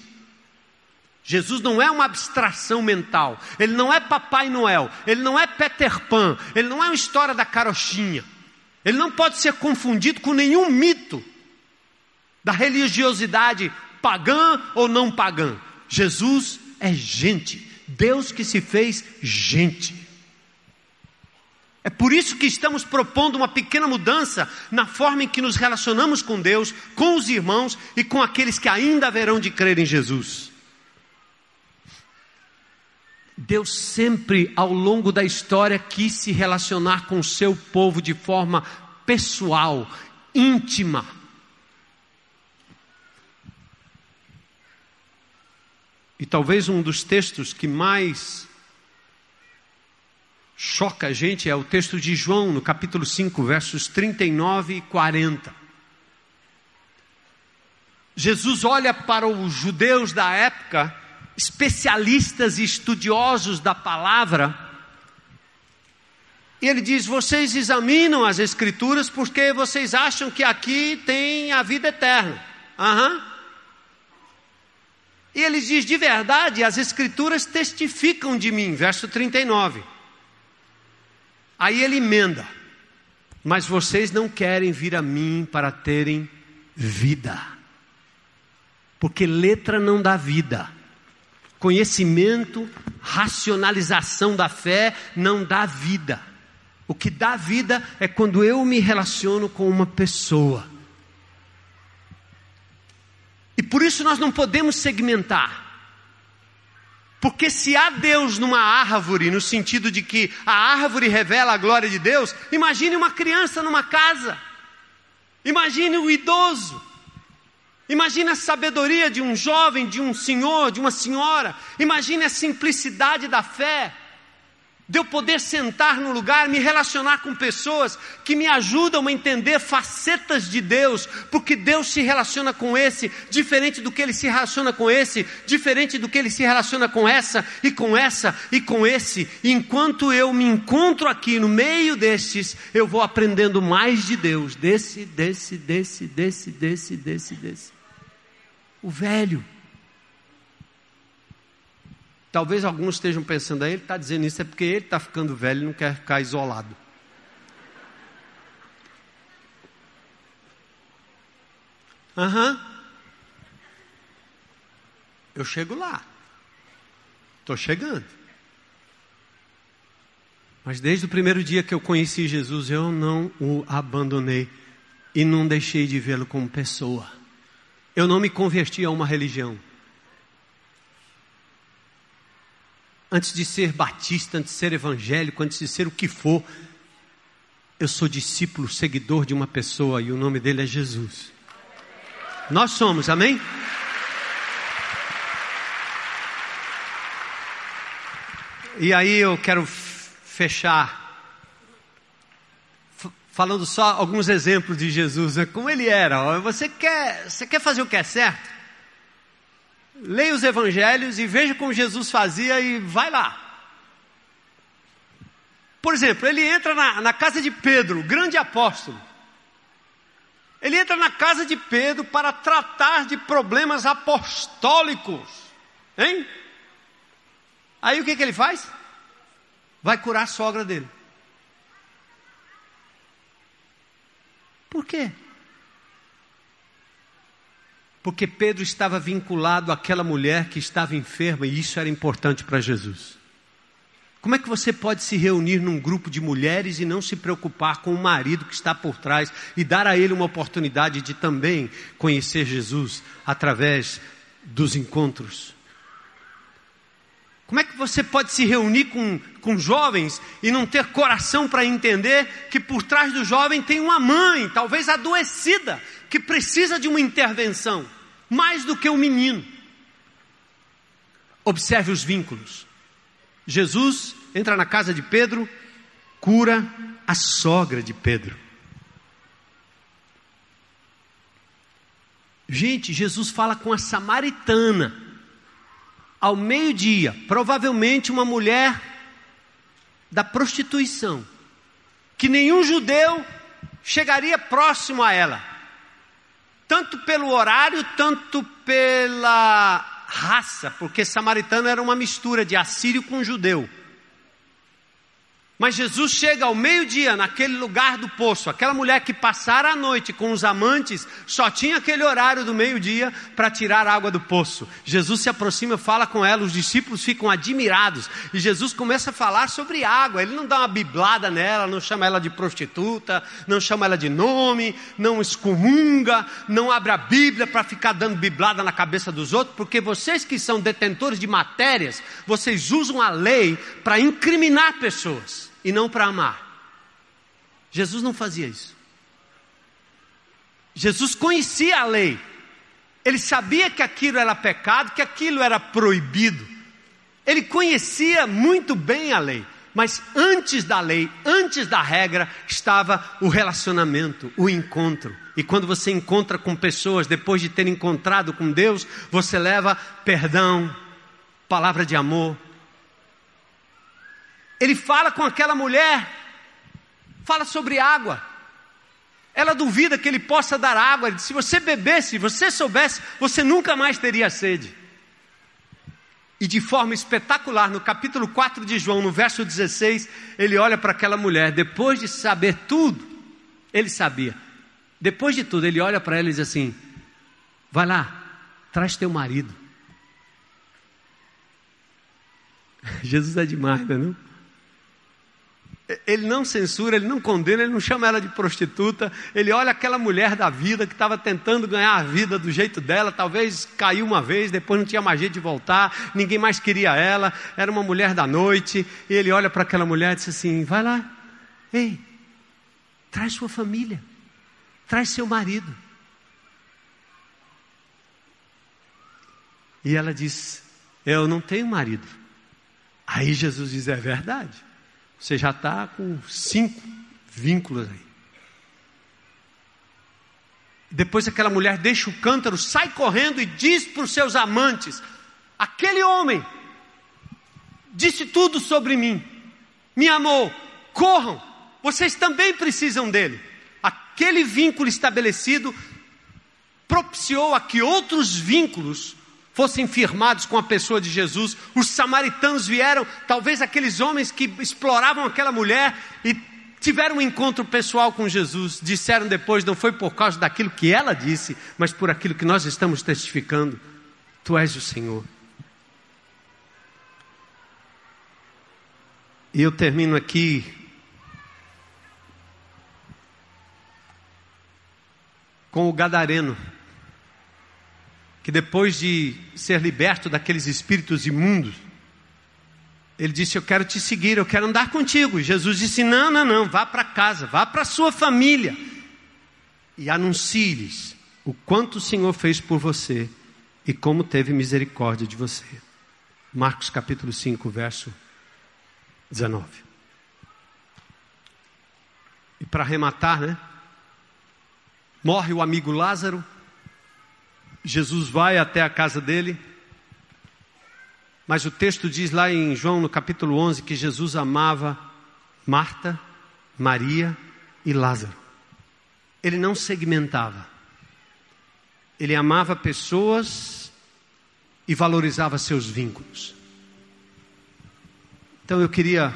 Jesus não é uma abstração mental, ele não é Papai Noel, ele não é Peter Pan, ele não é uma história da carochinha, ele não pode ser confundido com nenhum mito da religiosidade pagã ou não pagã. Jesus é gente, Deus que se fez gente. É por isso que estamos propondo uma pequena mudança na forma em que nos relacionamos com Deus, com os irmãos e com aqueles que ainda haverão de crer em Jesus. Deus sempre, ao longo da história, quis se relacionar com o seu povo de forma pessoal, íntima. E talvez um dos textos que mais choca a gente é o texto de João, no capítulo 5, versos 39 e 40. Jesus olha para os judeus da época, especialistas e estudiosos da palavra, E ele diz: Vocês examinam as Escrituras porque vocês acham que aqui tem a vida eterna. Aham. E ele diz: De verdade, as Escrituras testificam de mim. Verso 39. Aí ele emenda: Mas vocês não querem vir a mim para terem vida. Porque letra não dá vida. Conhecimento, racionalização da fé não dá vida. O que dá vida é quando eu me relaciono com uma pessoa. E por isso nós não podemos segmentar. Porque se há Deus numa árvore, no sentido de que a árvore revela a glória de Deus, imagine uma criança numa casa. Imagine o idoso. Imagine a sabedoria de um jovem, de um senhor, de uma senhora. Imagine a simplicidade da fé de eu poder sentar no lugar, me relacionar com pessoas que me ajudam a entender facetas de Deus, porque Deus se relaciona com esse, diferente do que ele se relaciona com esse, diferente do que ele se relaciona com essa, e com essa, e com esse. E enquanto eu me encontro aqui no meio destes, eu vou aprendendo mais de Deus, desse, desse, desse, desse, desse, desse, desse. O velho Talvez alguns estejam pensando, aí ele está dizendo isso é porque ele está ficando velho e não quer ficar isolado. Aham. Uhum. Eu chego lá. Estou chegando. Mas desde o primeiro dia que eu conheci Jesus, eu não o abandonei e não deixei de vê-lo como pessoa. Eu não me converti a uma religião. Antes de ser batista, antes de ser evangélico, antes de ser o que for, eu sou discípulo, seguidor de uma pessoa e o nome dele é Jesus. Nós somos, amém? E aí eu quero fechar falando só alguns exemplos de Jesus, né? como ele era. Você quer, você quer fazer o que é certo? Leia os evangelhos e veja como Jesus fazia e vai lá. Por exemplo, ele entra na, na casa de Pedro, grande apóstolo. Ele entra na casa de Pedro para tratar de problemas apostólicos. Hein? Aí o que, que ele faz? Vai curar a sogra dele. Por quê? Porque Pedro estava vinculado àquela mulher que estava enferma e isso era importante para Jesus. Como é que você pode se reunir num grupo de mulheres e não se preocupar com o marido que está por trás e dar a ele uma oportunidade de também conhecer Jesus através dos encontros? Como é que você pode se reunir com, com jovens e não ter coração para entender que por trás do jovem tem uma mãe, talvez adoecida, que precisa de uma intervenção, mais do que um menino. Observe os vínculos. Jesus entra na casa de Pedro, cura a sogra de Pedro. Gente, Jesus fala com a samaritana ao meio-dia, provavelmente uma mulher da prostituição, que nenhum judeu chegaria próximo a ela tanto pelo horário, tanto pela raça, porque samaritano era uma mistura de assírio com judeu. Mas Jesus chega ao meio-dia naquele lugar do poço. Aquela mulher que passara a noite com os amantes só tinha aquele horário do meio-dia para tirar água do poço. Jesus se aproxima, fala com ela, os discípulos ficam admirados. E Jesus começa a falar sobre água. Ele não dá uma biblada nela, não chama ela de prostituta, não chama ela de nome, não excomunga, não abre a Bíblia para ficar dando biblada na cabeça dos outros, porque vocês que são detentores de matérias, vocês usam a lei para incriminar pessoas e não para amar. Jesus não fazia isso. Jesus conhecia a lei. Ele sabia que aquilo era pecado, que aquilo era proibido. Ele conhecia muito bem a lei. Mas antes da lei, antes da regra, estava o relacionamento, o encontro. E quando você encontra com pessoas, depois de ter encontrado com Deus, você leva perdão, palavra de amor, ele fala com aquela mulher Fala sobre água. Ela duvida que ele possa dar água. Se você bebesse, se você soubesse, você nunca mais teria sede. E de forma espetacular, no capítulo 4 de João, no verso 16, ele olha para aquela mulher, depois de saber tudo, ele sabia. Depois de tudo, ele olha para ela e diz assim: Vai lá, traz teu marido. *laughs* Jesus é demais, não é? Ele não censura, ele não condena, ele não chama ela de prostituta. Ele olha aquela mulher da vida que estava tentando ganhar a vida do jeito dela. Talvez caiu uma vez, depois não tinha mais jeito de voltar. Ninguém mais queria ela. Era uma mulher da noite. E ele olha para aquela mulher e diz assim: Vai lá, ei, traz sua família, traz seu marido. E ela diz: Eu não tenho marido. Aí Jesus diz: É verdade. Você já está com cinco vínculos aí. Depois aquela mulher deixa o cântaro, sai correndo e diz para os seus amantes: aquele homem disse tudo sobre mim, me amou, corram, vocês também precisam dele. Aquele vínculo estabelecido propiciou a que outros vínculos fossem firmados com a pessoa de Jesus. Os samaritanos vieram, talvez aqueles homens que exploravam aquela mulher e tiveram um encontro pessoal com Jesus. Disseram depois, não foi por causa daquilo que ela disse, mas por aquilo que nós estamos testificando. Tu és o Senhor. E eu termino aqui com o Gadareno que depois de ser liberto daqueles espíritos imundos, ele disse: Eu quero te seguir, eu quero andar contigo. E Jesus disse: Não, não, não, vá para casa, vá para sua família e anuncie-lhes o quanto o Senhor fez por você e como teve misericórdia de você. Marcos capítulo 5, verso 19. E para arrematar, né? Morre o amigo Lázaro, Jesus vai até a casa dele, mas o texto diz lá em João, no capítulo 11, que Jesus amava Marta, Maria e Lázaro. Ele não segmentava. Ele amava pessoas e valorizava seus vínculos. Então eu queria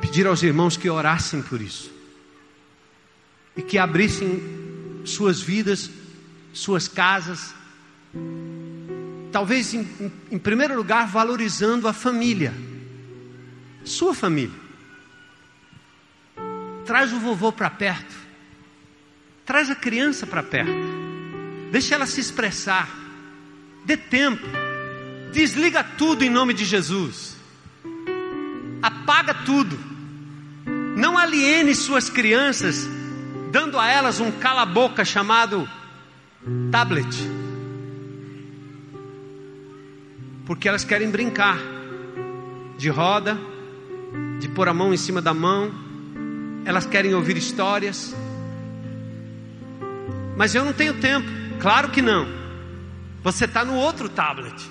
pedir aos irmãos que orassem por isso e que abrissem suas vidas, suas casas, Talvez, em, em, primeiro lugar, valorizando a família, sua família. Traz o vovô para perto, traz a criança para perto, deixa ela se expressar, dê tempo, desliga tudo em nome de Jesus, apaga tudo, não aliene suas crianças, dando a elas um cala-boca chamado tablet porque elas querem brincar de roda, de pôr a mão em cima da mão, elas querem ouvir histórias. Mas eu não tenho tempo, claro que não. Você está no outro tablet.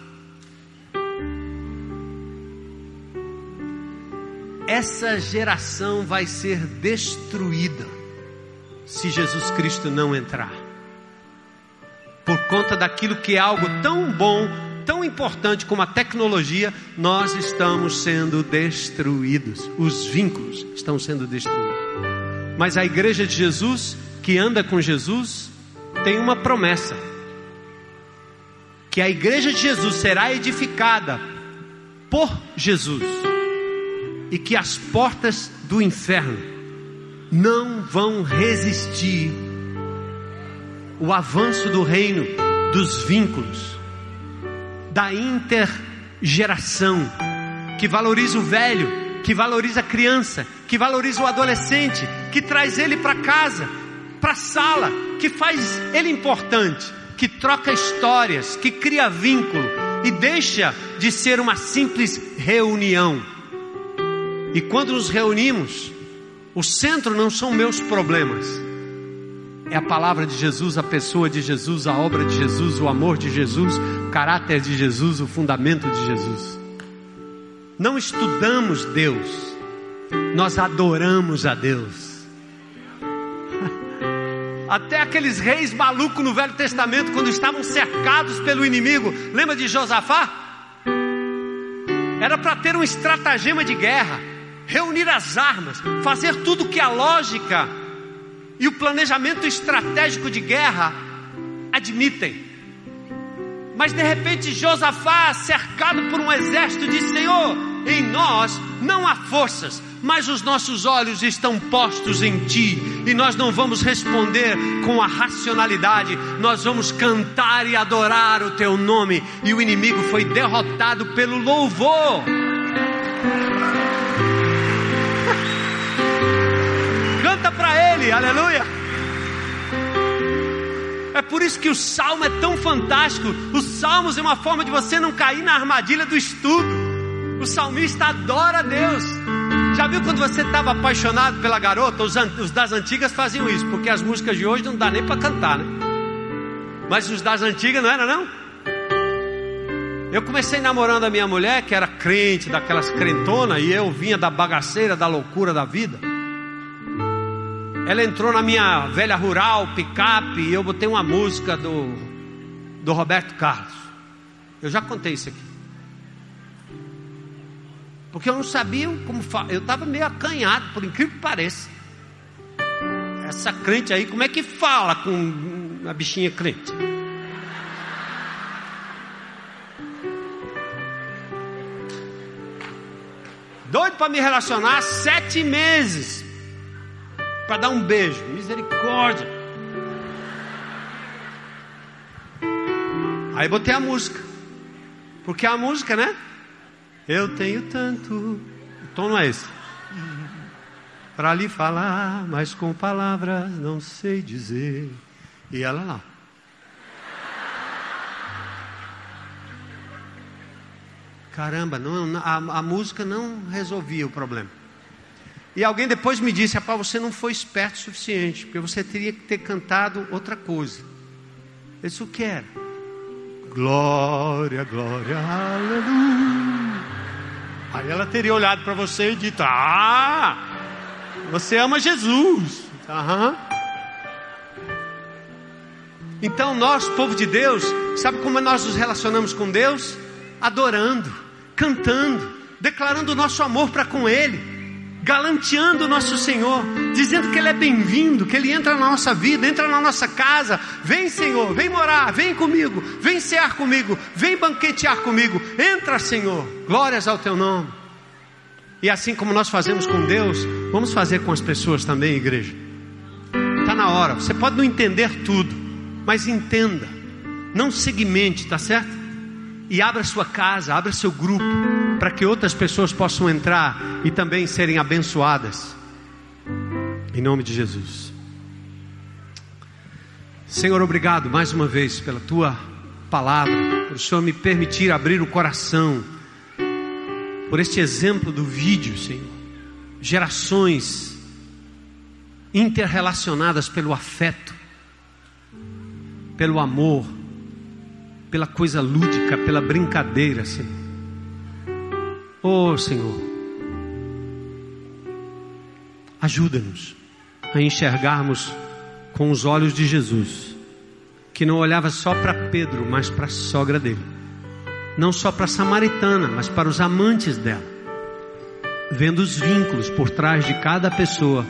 Essa geração vai ser destruída se Jesus Cristo não entrar. Por conta daquilo que é algo tão bom tão importante como a tecnologia, nós estamos sendo destruídos. Os vínculos estão sendo destruídos. Mas a igreja de Jesus, que anda com Jesus, tem uma promessa: que a igreja de Jesus será edificada por Jesus e que as portas do inferno não vão resistir o avanço do reino dos vínculos da intergeração, que valoriza o velho, que valoriza a criança, que valoriza o adolescente, que traz ele para casa, para a sala, que faz ele importante, que troca histórias, que cria vínculo e deixa de ser uma simples reunião. E quando nos reunimos, o centro não são meus problemas é a palavra de Jesus, a pessoa de Jesus, a obra de Jesus, o amor de Jesus, o caráter de Jesus, o fundamento de Jesus. Não estudamos Deus, nós adoramos a Deus. *laughs* Até aqueles reis malucos no Velho Testamento, quando estavam cercados pelo inimigo, lembra de Josafá? Era para ter um estratagema de guerra, reunir as armas, fazer tudo que a lógica e o planejamento estratégico de guerra admitem. Mas de repente Josafá, cercado por um exército, disse: Senhor, em nós não há forças, mas os nossos olhos estão postos em Ti, e nós não vamos responder com a racionalidade, nós vamos cantar e adorar o Teu nome, e o inimigo foi derrotado pelo louvor. Ele, aleluia. É por isso que o salmo é tão fantástico. Os salmos é uma forma de você não cair na armadilha do estudo. O salmista adora Deus. Já viu quando você estava apaixonado pela garota? Os, os, das antigas faziam isso, porque as músicas de hoje não dá nem para cantar, né? Mas os das antigas não era não? Eu comecei namorando a minha mulher, que era crente, daquelas crentonas, e eu vinha da bagaceira, da loucura da vida. Ela entrou na minha velha rural, picape, e eu botei uma música do, do Roberto Carlos. Eu já contei isso aqui. Porque eu não sabia como falar. Eu estava meio acanhado, por incrível que pareça. Essa crente aí, como é que fala com uma bichinha crente? Doido para me relacionar sete meses para dar um beijo. Misericórdia. Aí botei a música. Porque a música, né? Eu tenho tanto. O tom não é esse. Para lhe falar, mas com palavras não sei dizer. E ela lá. Caramba, não, a, a música não resolvia o problema. E alguém depois me disse: Rapaz, você não foi esperto o suficiente, porque você teria que ter cantado outra coisa. Eu disse: O que era? Glória, glória, aleluia. Aí ela teria olhado para você e dito: Ah, você ama Jesus. Aham. Então, nós, povo de Deus, sabe como nós nos relacionamos com Deus? Adorando, cantando, declarando o nosso amor para com Ele galanteando o nosso Senhor, dizendo que Ele é bem-vindo, que Ele entra na nossa vida, entra na nossa casa. Vem, Senhor, vem morar, vem comigo, vem cear comigo, vem banquetear comigo. Entra, Senhor, glórias ao Teu nome. E assim como nós fazemos com Deus, vamos fazer com as pessoas também, igreja. Está na hora, você pode não entender tudo, mas entenda, não segmente, tá certo? E abra sua casa, abra seu grupo para que outras pessoas possam entrar e também serem abençoadas. Em nome de Jesus. Senhor, obrigado mais uma vez pela tua palavra, por o Senhor me permitir abrir o coração, por este exemplo do vídeo, Senhor. Gerações interrelacionadas pelo afeto, pelo amor, pela coisa lúdica, pela brincadeira, Senhor. Oh Senhor, ajuda-nos a enxergarmos com os olhos de Jesus, que não olhava só para Pedro, mas para a sogra dele, não só para a samaritana, mas para os amantes dela, vendo os vínculos por trás de cada pessoa.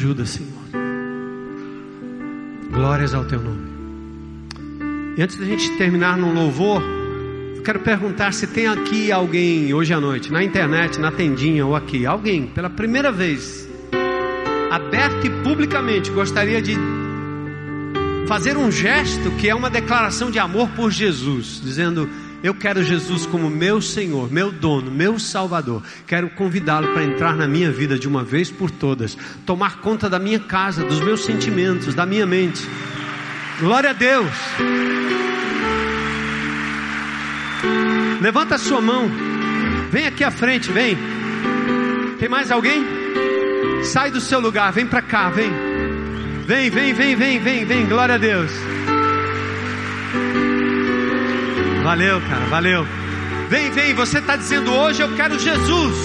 Ajuda, Senhor. Glórias ao teu nome. E antes da gente terminar no louvor, eu quero perguntar se tem aqui alguém hoje à noite, na internet, na tendinha ou aqui, alguém pela primeira vez, aberto e publicamente, gostaria de fazer um gesto que é uma declaração de amor por Jesus, dizendo: eu quero Jesus como meu Senhor, meu dono, meu Salvador. Quero convidá-lo para entrar na minha vida de uma vez por todas, tomar conta da minha casa, dos meus sentimentos, da minha mente. Glória a Deus. Levanta a sua mão. Vem aqui à frente, vem. Tem mais alguém? Sai do seu lugar, vem para cá, vem. Vem, vem, vem, vem, vem, vem. Glória a Deus. Valeu, cara, valeu. Vem, vem, você está dizendo hoje eu quero Jesus.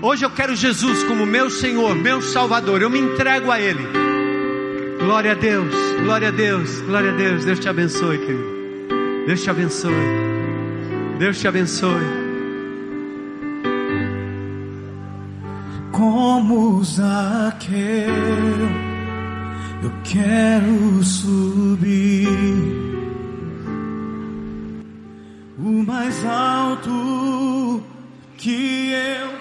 Hoje eu quero Jesus como meu Senhor, meu Salvador. Eu me entrego a Ele. Glória a Deus, glória a Deus, glória a Deus. Deus te abençoe, querido. Deus te abençoe. Deus te abençoe. como Zaqueu, eu quero subir mais alto que eu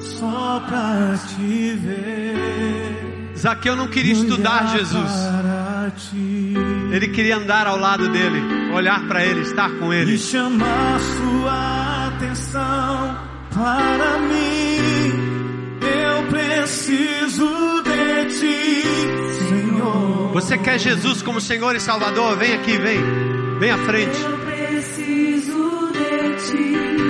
só pra te ver. Zaqueu não queria estudar Jesus. Ele queria andar ao lado dele, olhar para ele, estar com ele. E chamar sua atenção para mim. Eu preciso de ti, Senhor. Você quer Jesus como Senhor e Salvador? Vem aqui, vem. Vem à frente. Eu preciso de ti,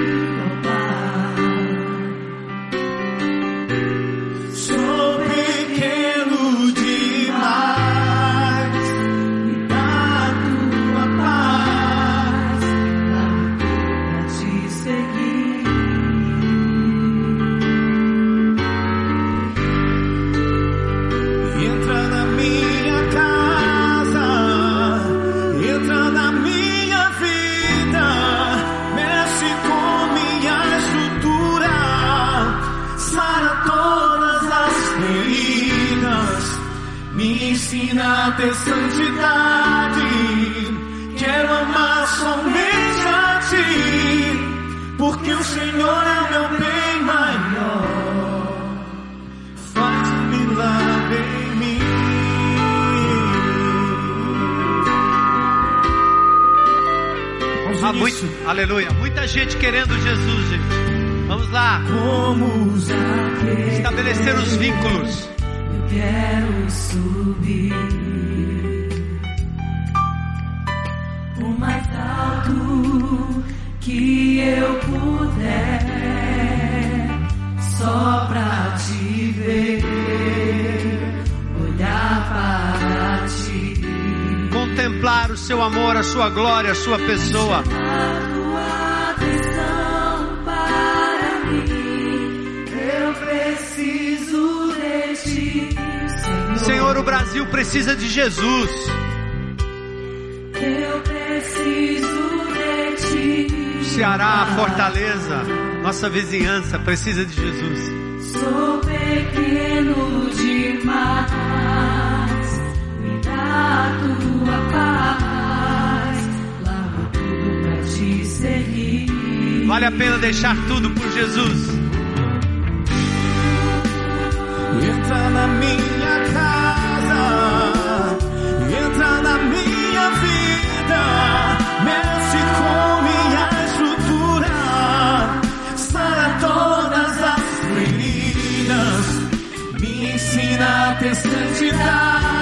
sua glória, a sua pessoa. Senhor. Senhor, o Brasil precisa de Jesus. Eu preciso de ti. O Ceará, a Fortaleza, nossa vizinhança precisa de Jesus. Sou pequeno demais. Vale a pena deixar tudo por Jesus. entra na minha casa, entra na minha vida, mexe com minha estrutura, sara todas as feridas, me ensina a ter santidade.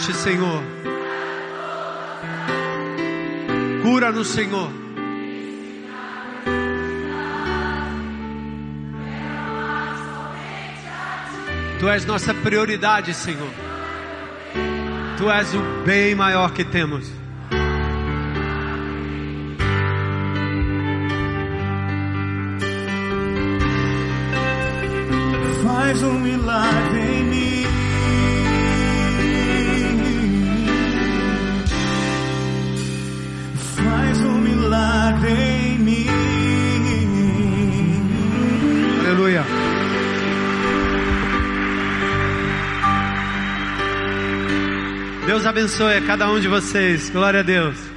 Mexe, Senhor. Cura no Senhor. Tu és nossa prioridade, Senhor. Tu és o bem maior que temos. Faz um milagre Deus abençoe a cada um de vocês. Glória a Deus.